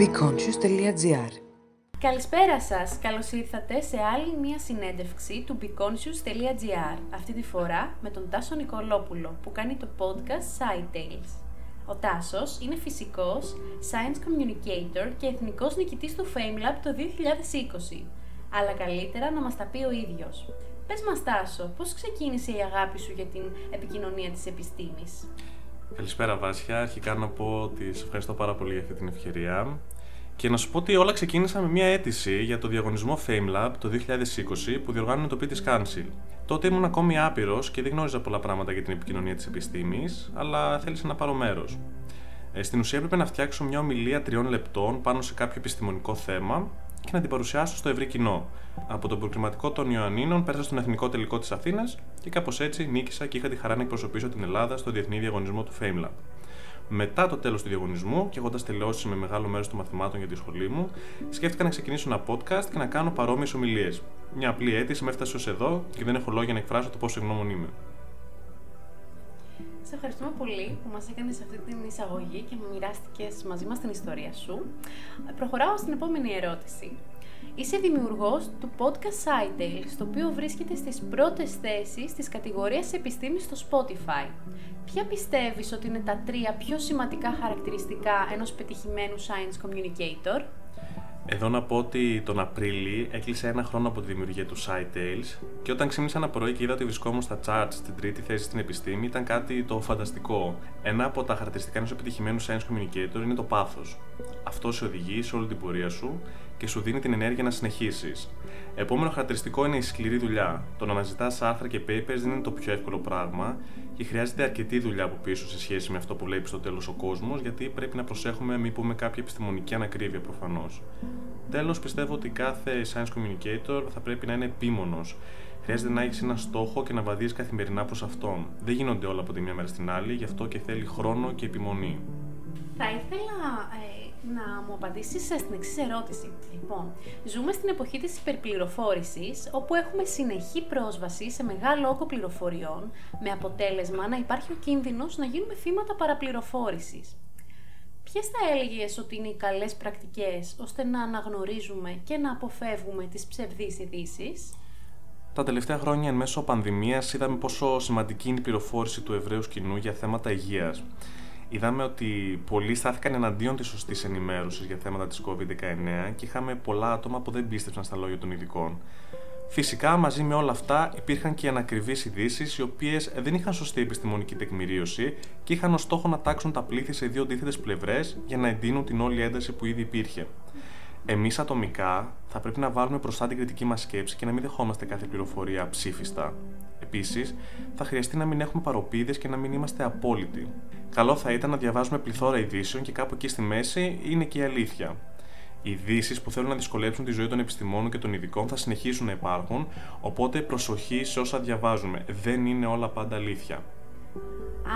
beconscious.gr Καλησπέρα σας! Καλώς ήρθατε σε άλλη μία συνέντευξη του beconscious.gr Αυτή τη φορά με τον Τάσο Νικολόπουλο που κάνει το podcast Side Tales. Ο Τάσος είναι φυσικός, science communicator και εθνικός νικητής του FameLab το 2020. Αλλά καλύτερα να μας τα πει ο ίδιος. Πες μας Τάσο, πώς ξεκίνησε η αγάπη σου για την επικοινωνία της επιστήμης? Καλησπέρα Βάσια, αρχικά να πω ότι σε ευχαριστώ πάρα πολύ για αυτή την ευκαιρία και να σου πω ότι όλα ξεκίνησαν με μια αίτηση για το διαγωνισμό FameLab το 2020 που διοργάνωνε το British Council. Τότε ήμουν ακόμη άπειρος και δεν γνώριζα πολλά πράγματα για την επικοινωνία της επιστήμης, αλλά θέλησα να πάρω μέρος. Ε, στην ουσία έπρεπε να φτιάξω μια ομιλία τριών λεπτών πάνω σε κάποιο επιστημονικό θέμα και να την παρουσιάσω στο ευρύ κοινό. Από τον προκριματικό των Ιωαννίνων πέρασα στον εθνικό τελικό της Αθήνας και κάπως έτσι νίκησα και είχα τη χαρά να εκπροσωπήσω την Ελλάδα στο διεθνή διαγωνισμό του FameLab. Μετά το τέλος του διαγωνισμού και έχοντας τελειώσει με μεγάλο μέρος των μαθημάτων για τη σχολή μου, σκέφτηκα να ξεκινήσω ένα podcast και να κάνω παρόμοιες ομιλίες. Μια απλή αίτηση με έφτασε ως εδώ και δεν έχω λόγια να εκφράσω το πόσο ευγνώμων είμαι. Σε ευχαριστούμε πολύ που μας έκανες αυτή την εισαγωγή και μοιράστηκες μαζί μας την ιστορία σου. Προχωράω στην επόμενη ερώτηση. Είσαι δημιουργός του podcast SciTales, το οποίο βρίσκεται στις πρώτες θέσεις της κατηγορίας επιστήμης στο Spotify. Ποια πιστεύεις ότι είναι τα τρία πιο σημαντικά χαρακτηριστικά ενός πετυχημένου science communicator? Εδώ να πω ότι τον Απρίλη έκλεισε ένα χρόνο από τη δημιουργία του SciTales και όταν ξύπνησα ένα πρωί και είδα ότι βρισκόμουν στα charts στην τρίτη θέση στην επιστήμη ήταν κάτι το φανταστικό. Ένα από τα χαρακτηριστικά ενός επιτυχημένου science communicator είναι το πάθος. Αυτό σε οδηγεί σε όλη την πορεία σου και σου δίνει την ενέργεια να συνεχίσεις. Επόμενο χαρακτηριστικό είναι η σκληρή δουλειά. Το να αναζητά άρθρα και papers δεν είναι το πιο εύκολο πράγμα και χρειάζεται αρκετή δουλειά από πίσω σε σχέση με αυτό που βλέπει στο τέλος ο κόσμος, γιατί πρέπει να προσέχουμε μην πούμε κάποια επιστημονική ανακρίβεια προφανώς. Τέλος, πιστεύω ότι κάθε science communicator θα πρέπει να είναι επίμονος. Χρειάζεται να έχεις ένα στόχο και να βαδίζει καθημερινά προς αυτόν. Δεν γίνονται όλα από τη μία μέρα στην άλλη, γι' αυτό και θέλει χρόνο και επιμονή. Θα ήθελα ε, να μου απαντήσεις στην εξής ερώτηση. Λοιπόν, ζούμε στην εποχή της υπερπληροφόρησης, όπου έχουμε συνεχή πρόσβαση σε μεγάλο όγκο πληροφοριών, με αποτέλεσμα να υπάρχει ο κίνδυνος να γίνουμε θύματα παραπληροφόρησης. Ποιες θα έλεγες ότι είναι οι καλές πρακτικές, ώστε να αναγνωρίζουμε και να αποφεύγουμε τις ψευδείς ειδήσεις; Τα τελευταία χρόνια, εν μέσω πανδημίας, είδαμε πόσο σημαντική είναι η πληροφόρηση του ευρέου κοινού για θέματα υγείας είδαμε ότι πολλοί στάθηκαν εναντίον της σωστής ενημέρωσης για θέματα της COVID-19 και είχαμε πολλά άτομα που δεν πίστεψαν στα λόγια των ειδικών. Φυσικά, μαζί με όλα αυτά, υπήρχαν και ανακριβείς ειδήσει, οι οποίες δεν είχαν σωστή επιστημονική τεκμηρίωση και είχαν ως στόχο να τάξουν τα πλήθη σε δύο αντίθετες πλευρές για να εντείνουν την όλη ένταση που ήδη υπήρχε. Εμείς ατομικά θα πρέπει να βάλουμε μπροστά την κριτική μας σκέψη και να μην δεχόμαστε κάθε πληροφορία ψήφιστα. Επίσης, θα χρειαστεί να μην έχουμε παροπίδες και να μην είμαστε απόλυτοι. Καλό θα ήταν να διαβάζουμε πληθώρα ειδήσεων και κάπου εκεί στη μέση είναι και η αλήθεια. Οι ειδήσεις που θέλουν να δυσκολέψουν τη ζωή των επιστημόνων και των ειδικών θα συνεχίσουν να υπάρχουν, οπότε προσοχή σε όσα διαβάζουμε. Δεν είναι όλα πάντα αλήθεια.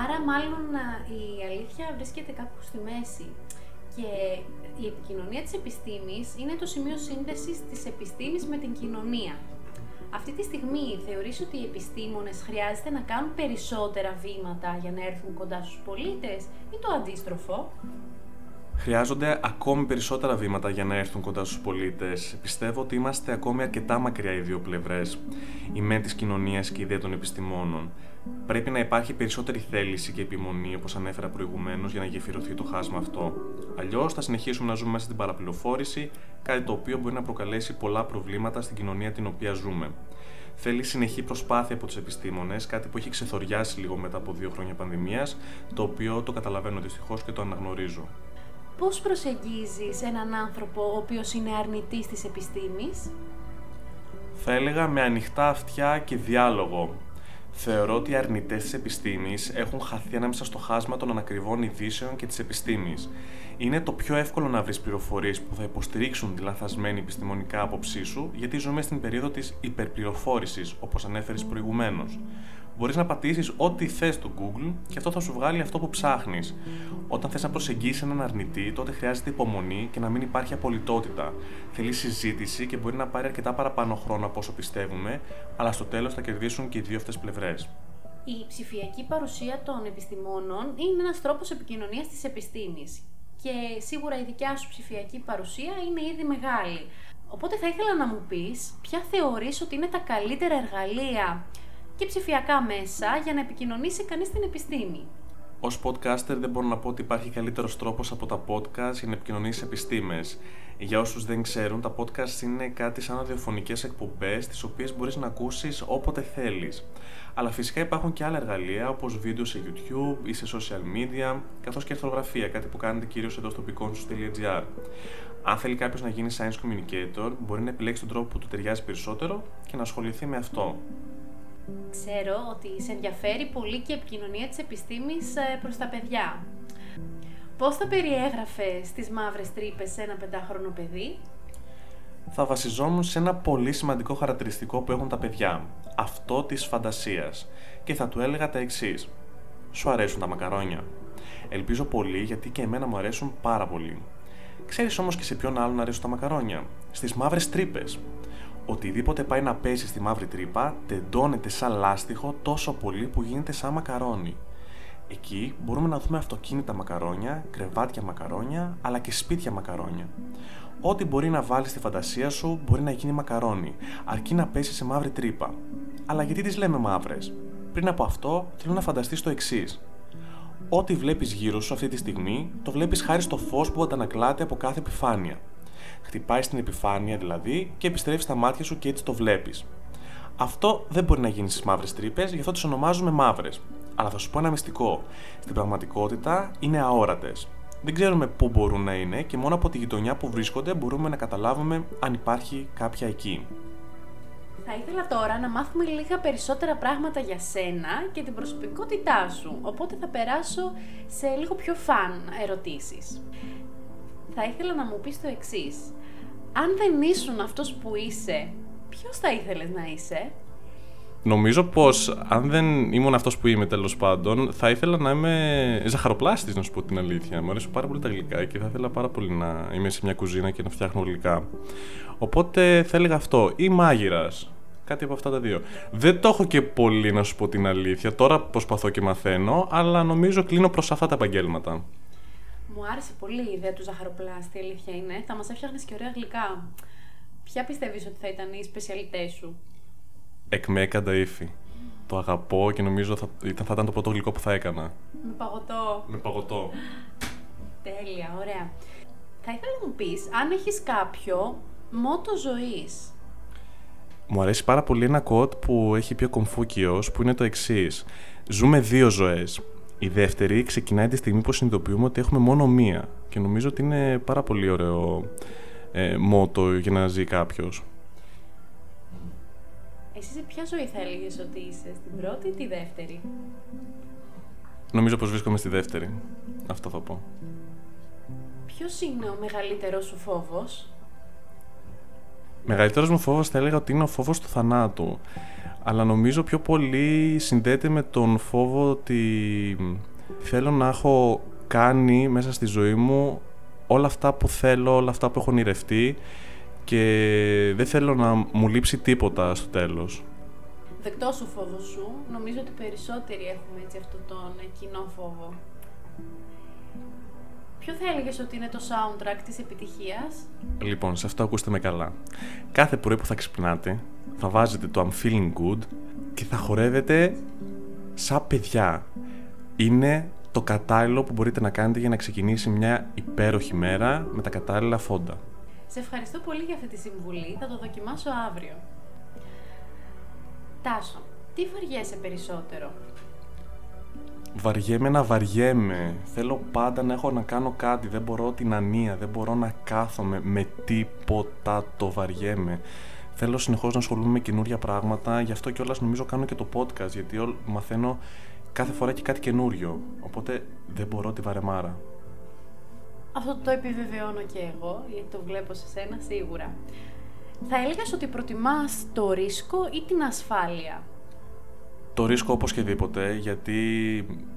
Άρα, μάλλον η αλήθεια βρίσκεται κάπου στη μέση. Και η επικοινωνία της επιστήμης είναι το σημείο σύνδεσης της επιστήμης με την κοινωνία. Αυτή τη στιγμή θεωρείς ότι οι επιστήμονες χρειάζεται να κάνουν περισσότερα βήματα για να έρθουν κοντά στους πολίτες ή το αντίστροφο; Χρειάζονται ακόμη περισσότερα βήματα για να έρθουν κοντά στους πολίτες. Πιστεύω ότι είμαστε ακόμη αρκετά μακριά οι δύο πλευρές, η μεν της κοινωνίας και η δε των επιστημόνων. Πρέπει να υπάρχει περισσότερη θέληση και επιμονή, όπως ανέφερα προηγουμένως, για να γεφυρωθεί το χάσμα αυτό. Αλλιώς θα συνεχίσουμε να ζούμε μέσα στην παραπληροφόρηση, κάτι το οποίο μπορεί να προκαλέσει πολλά προβλήματα στην κοινωνία την οποία ζούμε. Θέλει συνεχή προσπάθεια από τους επιστήμονες, κάτι που έχει ξεθοριάσει λίγο μετά από δύο χρόνια πανδημίας, το οποίο το καταλαβαίνω δυστυχώς και το αναγνωρίζω. Πώς προσεγγίζεις έναν άνθρωπο ο οποίος είναι αρνητής της επιστήμης, Θα έλεγα με ανοιχτά αυτιά και διάλογο. Θεωρώ ότι οι αρνητές της επιστήμης έχουν χαθεί ανάμεσα στο χάσμα των ανακριβών ειδήσεων και της επιστήμης. Είναι το πιο εύκολο να βρεις πληροφορίες που θα υποστηρίξουν τη λανθασμένη επιστημονικά άποψή σου, γιατί ζούμε στην περίοδο της υπερπληροφόρησης, όπως ανέφερες προηγουμένως. Μπορείς να πατήσεις ό,τι θες στο Google και αυτό θα σου βγάλει αυτό που ψάχνεις. Όταν θες να προσεγγίσεις έναν αρνητή, τότε χρειάζεται υπομονή και να μην υπάρχει απολυτότητα. Θέλεις συζήτηση και μπορεί να πάρει αρκετά παραπάνω χρόνο από όσο πιστεύουμε, αλλά στο τέλος θα κερδίσουν και οι δύο αυτές πλευρές. Η ψηφιακή παρουσία των επιστημόνων είναι ένας τρόπος επικοινωνίας της επιστήμης. και σίγουρα η δικιά σου ψηφιακή παρουσία είναι ήδη μεγάλη. Οπότε θα ήθελα να μου πεις ποια θεωρείς ότι είναι τα καλύτερα εργαλεία και ψηφιακά μέσα για να επικοινωνήσει κανείς την επιστήμη. Ω podcaster δεν μπορώ να πω ότι υπάρχει καλύτερος τρόπος από τα podcast για να επικοινωνήσεις επιστήμες. Για όσους δεν ξέρουν, τα podcast είναι κάτι σαν ραδιοφωνικές εκπομπές, τις οποίες μπορείς να ακούσεις όποτε θέλεις. Αλλά φυσικά υπάρχουν και άλλα εργαλεία όπως βίντεο σε YouTube ή σε social media, καθώς και αρθρογραφία, κάτι που κάνετε κυρίως εδώ στο piconsus.gr. Αν θέλει κάποιος να γίνει science communicator, μπορεί να επιλέξει τον τρόπο που του ταιριάζει περισσότερο και να ασχοληθεί με αυτό. Ξέρω ότι σε ενδιαφέρει πολύ και η επικοινωνία της επιστήμης ε, προς τα παιδιά. Πώς θα περιέγραφε στις μαύρες τρύπες σε ένα πεντάχρονο παιδί; Θα βασιζόμουν σε ένα πολύ σημαντικό χαρακτηριστικό που έχουν τα παιδιά. Αυτό της φαντασίας. Και θα του έλεγα τα εξής. Σου αρέσουν τα μακαρόνια. Ελπίζω πολύ γιατί και εμένα μου αρέσουν πάρα πολύ. Ξέρεις όμως και σε ποιον άλλον αρέσουν τα μακαρόνια. Στις μαύρες τρύπες οτιδήποτε πάει να πέσει στη μαύρη τρύπα τεντώνεται σαν λάστιχο τόσο πολύ που γίνεται σαν μακαρόνι. Εκεί μπορούμε να δούμε αυτοκίνητα μακαρόνια, κρεβάτια μακαρόνια, αλλά και σπίτια μακαρόνια. Ό,τι μπορεί να βάλεις στη φαντασία σου μπορεί να γίνει μακαρόνι, αρκεί να πέσει σε μαύρη τρύπα. Αλλά γιατί τις λέμε μαύρες; Πριν από αυτό, θέλω να φανταστείς το εξής. Ό,τι βλέπεις γύρω σου αυτή τη στιγμή, το βλέπεις χάρη στο φως που αντανακλάται από κάθε επιφάνεια. Χτυπάει στην επιφάνεια δηλαδή και επιστρέφεις στα μάτια σου και έτσι το βλέπεις. Αυτό δεν μπορεί να γίνει στις μαύρες τρύπες, γι' αυτό τις ονομάζουμε μαύρες. Αλλά θα σου πω ένα μυστικό. Στην πραγματικότητα είναι αόρατες. Δεν ξέρουμε πού μπορούν να είναι και μόνο από τη γειτονιά που βρίσκονται μπορούμε να καταλάβουμε αν υπάρχει κάποια εκεί. Θα ήθελα τώρα να μάθουμε λίγα περισσότερα πράγματα για σένα και την προσωπικότητά σου, οπότε θα περάσω σε λίγο πιο φαν ερωτήσεις θα ήθελα να μου πεις το εξής. Αν δεν ήσουν αυτός που είσαι, ποιος θα ήθελες να είσαι; Νομίζω πως αν δεν ήμουν αυτός που είμαι τέλος πάντων, θα ήθελα να είμαι ζαχαροπλάστης, να σου πω την αλήθεια. Μου αρέσουν πάρα πολύ τα γλυκά και θα ήθελα πάρα πολύ να είμαι σε μια κουζίνα και να φτιάχνω γλυκά. Οπότε θα έλεγα αυτό. Ή μάγειρας. Κάτι από αυτά τα δύο. Δεν το έχω και πολύ να σου πω την αλήθεια. Τώρα προσπαθώ και μαθαίνω, αλλά νομίζω κλείνω προς αυτά τα επαγγέλματα. Μου άρεσε πολύ η ιδέα του ζαχαροπλάστη, αλήθεια είναι. Θα μας έφτιαχνες και ωραία γλυκά. Ποια πιστεύεις ότι θα ήταν οι σπεσιαλιτές σου, Εκμέκαντα ύφη. Το αγαπώ και νομίζω θα, θα ήταν το πρώτο γλυκό που θα έκανα. Με παγωτό. Με παγωτό. Τέλεια, ωραία. Θα ήθελα να μου πεις αν έχεις κάποιο μότο ζωής. Μου αρέσει πάρα πολύ ένα κότ που έχει πει ο Κομφούκιος που είναι το εξής. Ζούμε δύο ζωές. Η δεύτερη ξεκινάει τη στιγμή που συνειδητοποιούμε ότι έχουμε μόνο μία και νομίζω ότι είναι πάρα πολύ ωραίο ε, μότο για να ζει κάποιος. Εσύ σε ποια ζωή θα έλεγες ότι είσαι, στην πρώτη ή τη δεύτερη; Νομίζω πως βρίσκομαι στη δεύτερη. Αυτό θα πω. Ποιος είναι ο μεγαλύτερος σου φόβος; Μεγαλύτερος μου φόβος θα έλεγα ότι είναι ο φόβος του θανάτου αλλά νομίζω πιο πολύ συνδέεται με τον φόβο ότι θέλω να έχω κάνει μέσα στη ζωή μου όλα αυτά που θέλω, όλα αυτά που έχω ονειρευτεί και δεν θέλω να μου λείψει τίποτα στο τέλος. Δεκτός σου φόβος σου. Νομίζω ότι περισσότεροι έχουμε έτσι αυτόν τον κοινό φόβο. Ποιο θα έλεγες ότι είναι το soundtrack της επιτυχίας; Λοιπόν, σε αυτό ακούστε με καλά. Κάθε πρωί που θα ξυπνάτε, θα βάζετε το I'm feeling good και θα χορεύετε σαν παιδιά. Είναι το κατάλληλο που μπορείτε να κάνετε για να ξεκινήσει μια υπέροχη μέρα με τα κατάλληλα φόντα. Σε ευχαριστώ πολύ για αυτή τη συμβουλή. Θα το δοκιμάσω αύριο. Τάσο, τι βαριέσαι περισσότερο; Βαριέμαι να βαριέμαι. Θέλω πάντα να έχω να κάνω κάτι. Δεν μπορώ την ανία. Δεν μπορώ να κάθομαι με τίποτα. Το βαριέμαι. Θέλω συνεχώς να ασχολούμαι με καινούργια πράγματα. Γι' αυτό κιόλας νομίζω κάνω και το podcast. Γιατί μαθαίνω κάθε φορά και κάτι καινούριο. Οπότε δεν μπορώ τη βαρεμάρα. Αυτό το επιβεβαιώνω και εγώ, γιατί το βλέπω σε σένα σίγουρα. Θα έλεγες ότι προτιμάς το ρίσκο ή την ασφάλεια; Το ρίσκο οπωσδήποτε, γιατί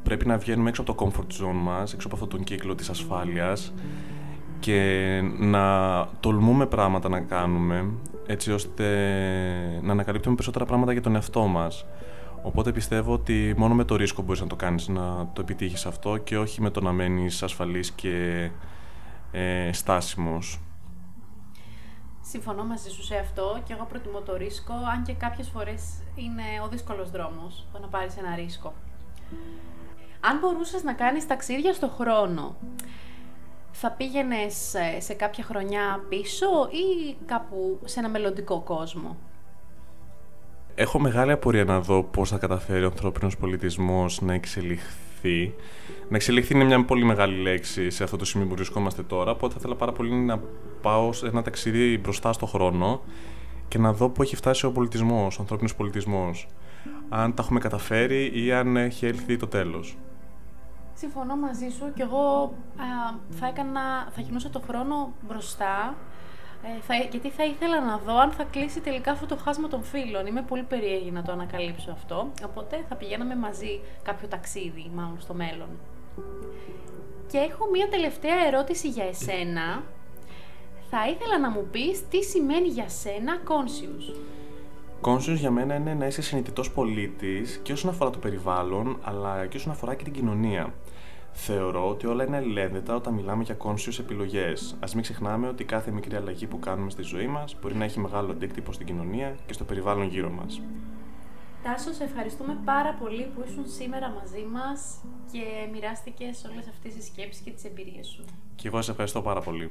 πρέπει να βγαίνουμε έξω από το comfort zone μας, έξω από αυτόν τον κύκλο της ασφάλειας και να τολμούμε πράγματα να κάνουμε, έτσι ώστε να ανακαλύπτουμε περισσότερα πράγματα για τον εαυτό μας. Οπότε πιστεύω ότι μόνο με το ρίσκο μπορείς να το κάνεις, να το επιτύχεις αυτό και όχι με το να μένεις ασφαλής και ε, στάσιμος. Συμφωνώ μαζί σου σε αυτό και εγώ προτιμώ το ρίσκο, αν και κάποιες φορές είναι ο δύσκολος δρόμος το να πάρεις ένα ρίσκο. Αν μπορούσες να κάνεις ταξίδια στο χρόνο, θα πήγαινες ε, σε κάποια χρονιά πίσω ή κάπου σε ένα μελλοντικό κόσμο; Έχω μεγάλη απορία να δω πώς θα καταφέρει ο ανθρώπινος πολιτισμός να εξελιχθεί. Να εξελιχθεί είναι μια πολύ μεγάλη λέξη σε αυτό το σημείο που βρισκόμαστε τώρα, οπότε θα ήθελα πάρα πολύ να πάω σε ένα ταξίδι μπροστά στο χρόνο και να δω πού έχει φτάσει ο πολιτισμός, ο ανθρώπινος πολιτισμός. Αν τα έχουμε καταφέρει ή αν έχει έλθει το τέλος. Συμφωνώ μαζί σου και εγώ α, θα έκανα, θα γυρνούσα το χρόνο μπροστά ε, θα, γιατί θα ήθελα να δω αν θα κλείσει τελικά αυτό το χάσμα των φίλων. Είμαι πολύ περίεργη να το ανακαλύψω αυτό, οπότε θα πηγαίναμε μαζί κάποιο ταξίδι, μάλλον στο μέλλον. Και έχω μία τελευταία ερώτηση για εσένα. Θα ήθελα να μου πεις τι σημαίνει για σένα conscious. Conscious για μένα είναι να είσαι συνειδητός πολίτης και όσον αφορά το περιβάλλον, αλλά και όσον αφορά και την κοινωνία. Θεωρώ ότι όλα είναι αλληλένδετα όταν μιλάμε για conscious επιλογές. Α μην ξεχνάμε ότι κάθε μικρή αλλαγή που κάνουμε στη ζωή μας μπορεί να έχει μεγάλο αντίκτυπο στην κοινωνία και στο περιβάλλον γύρω μας. Τάσο, σε ευχαριστούμε πάρα πολύ που ήσουν σήμερα μαζί μας και μοιράστηκες όλες αυτές τις σκέψεις και τις εμπειρίες σου. Και εγώ σε ευχαριστώ πάρα πολύ.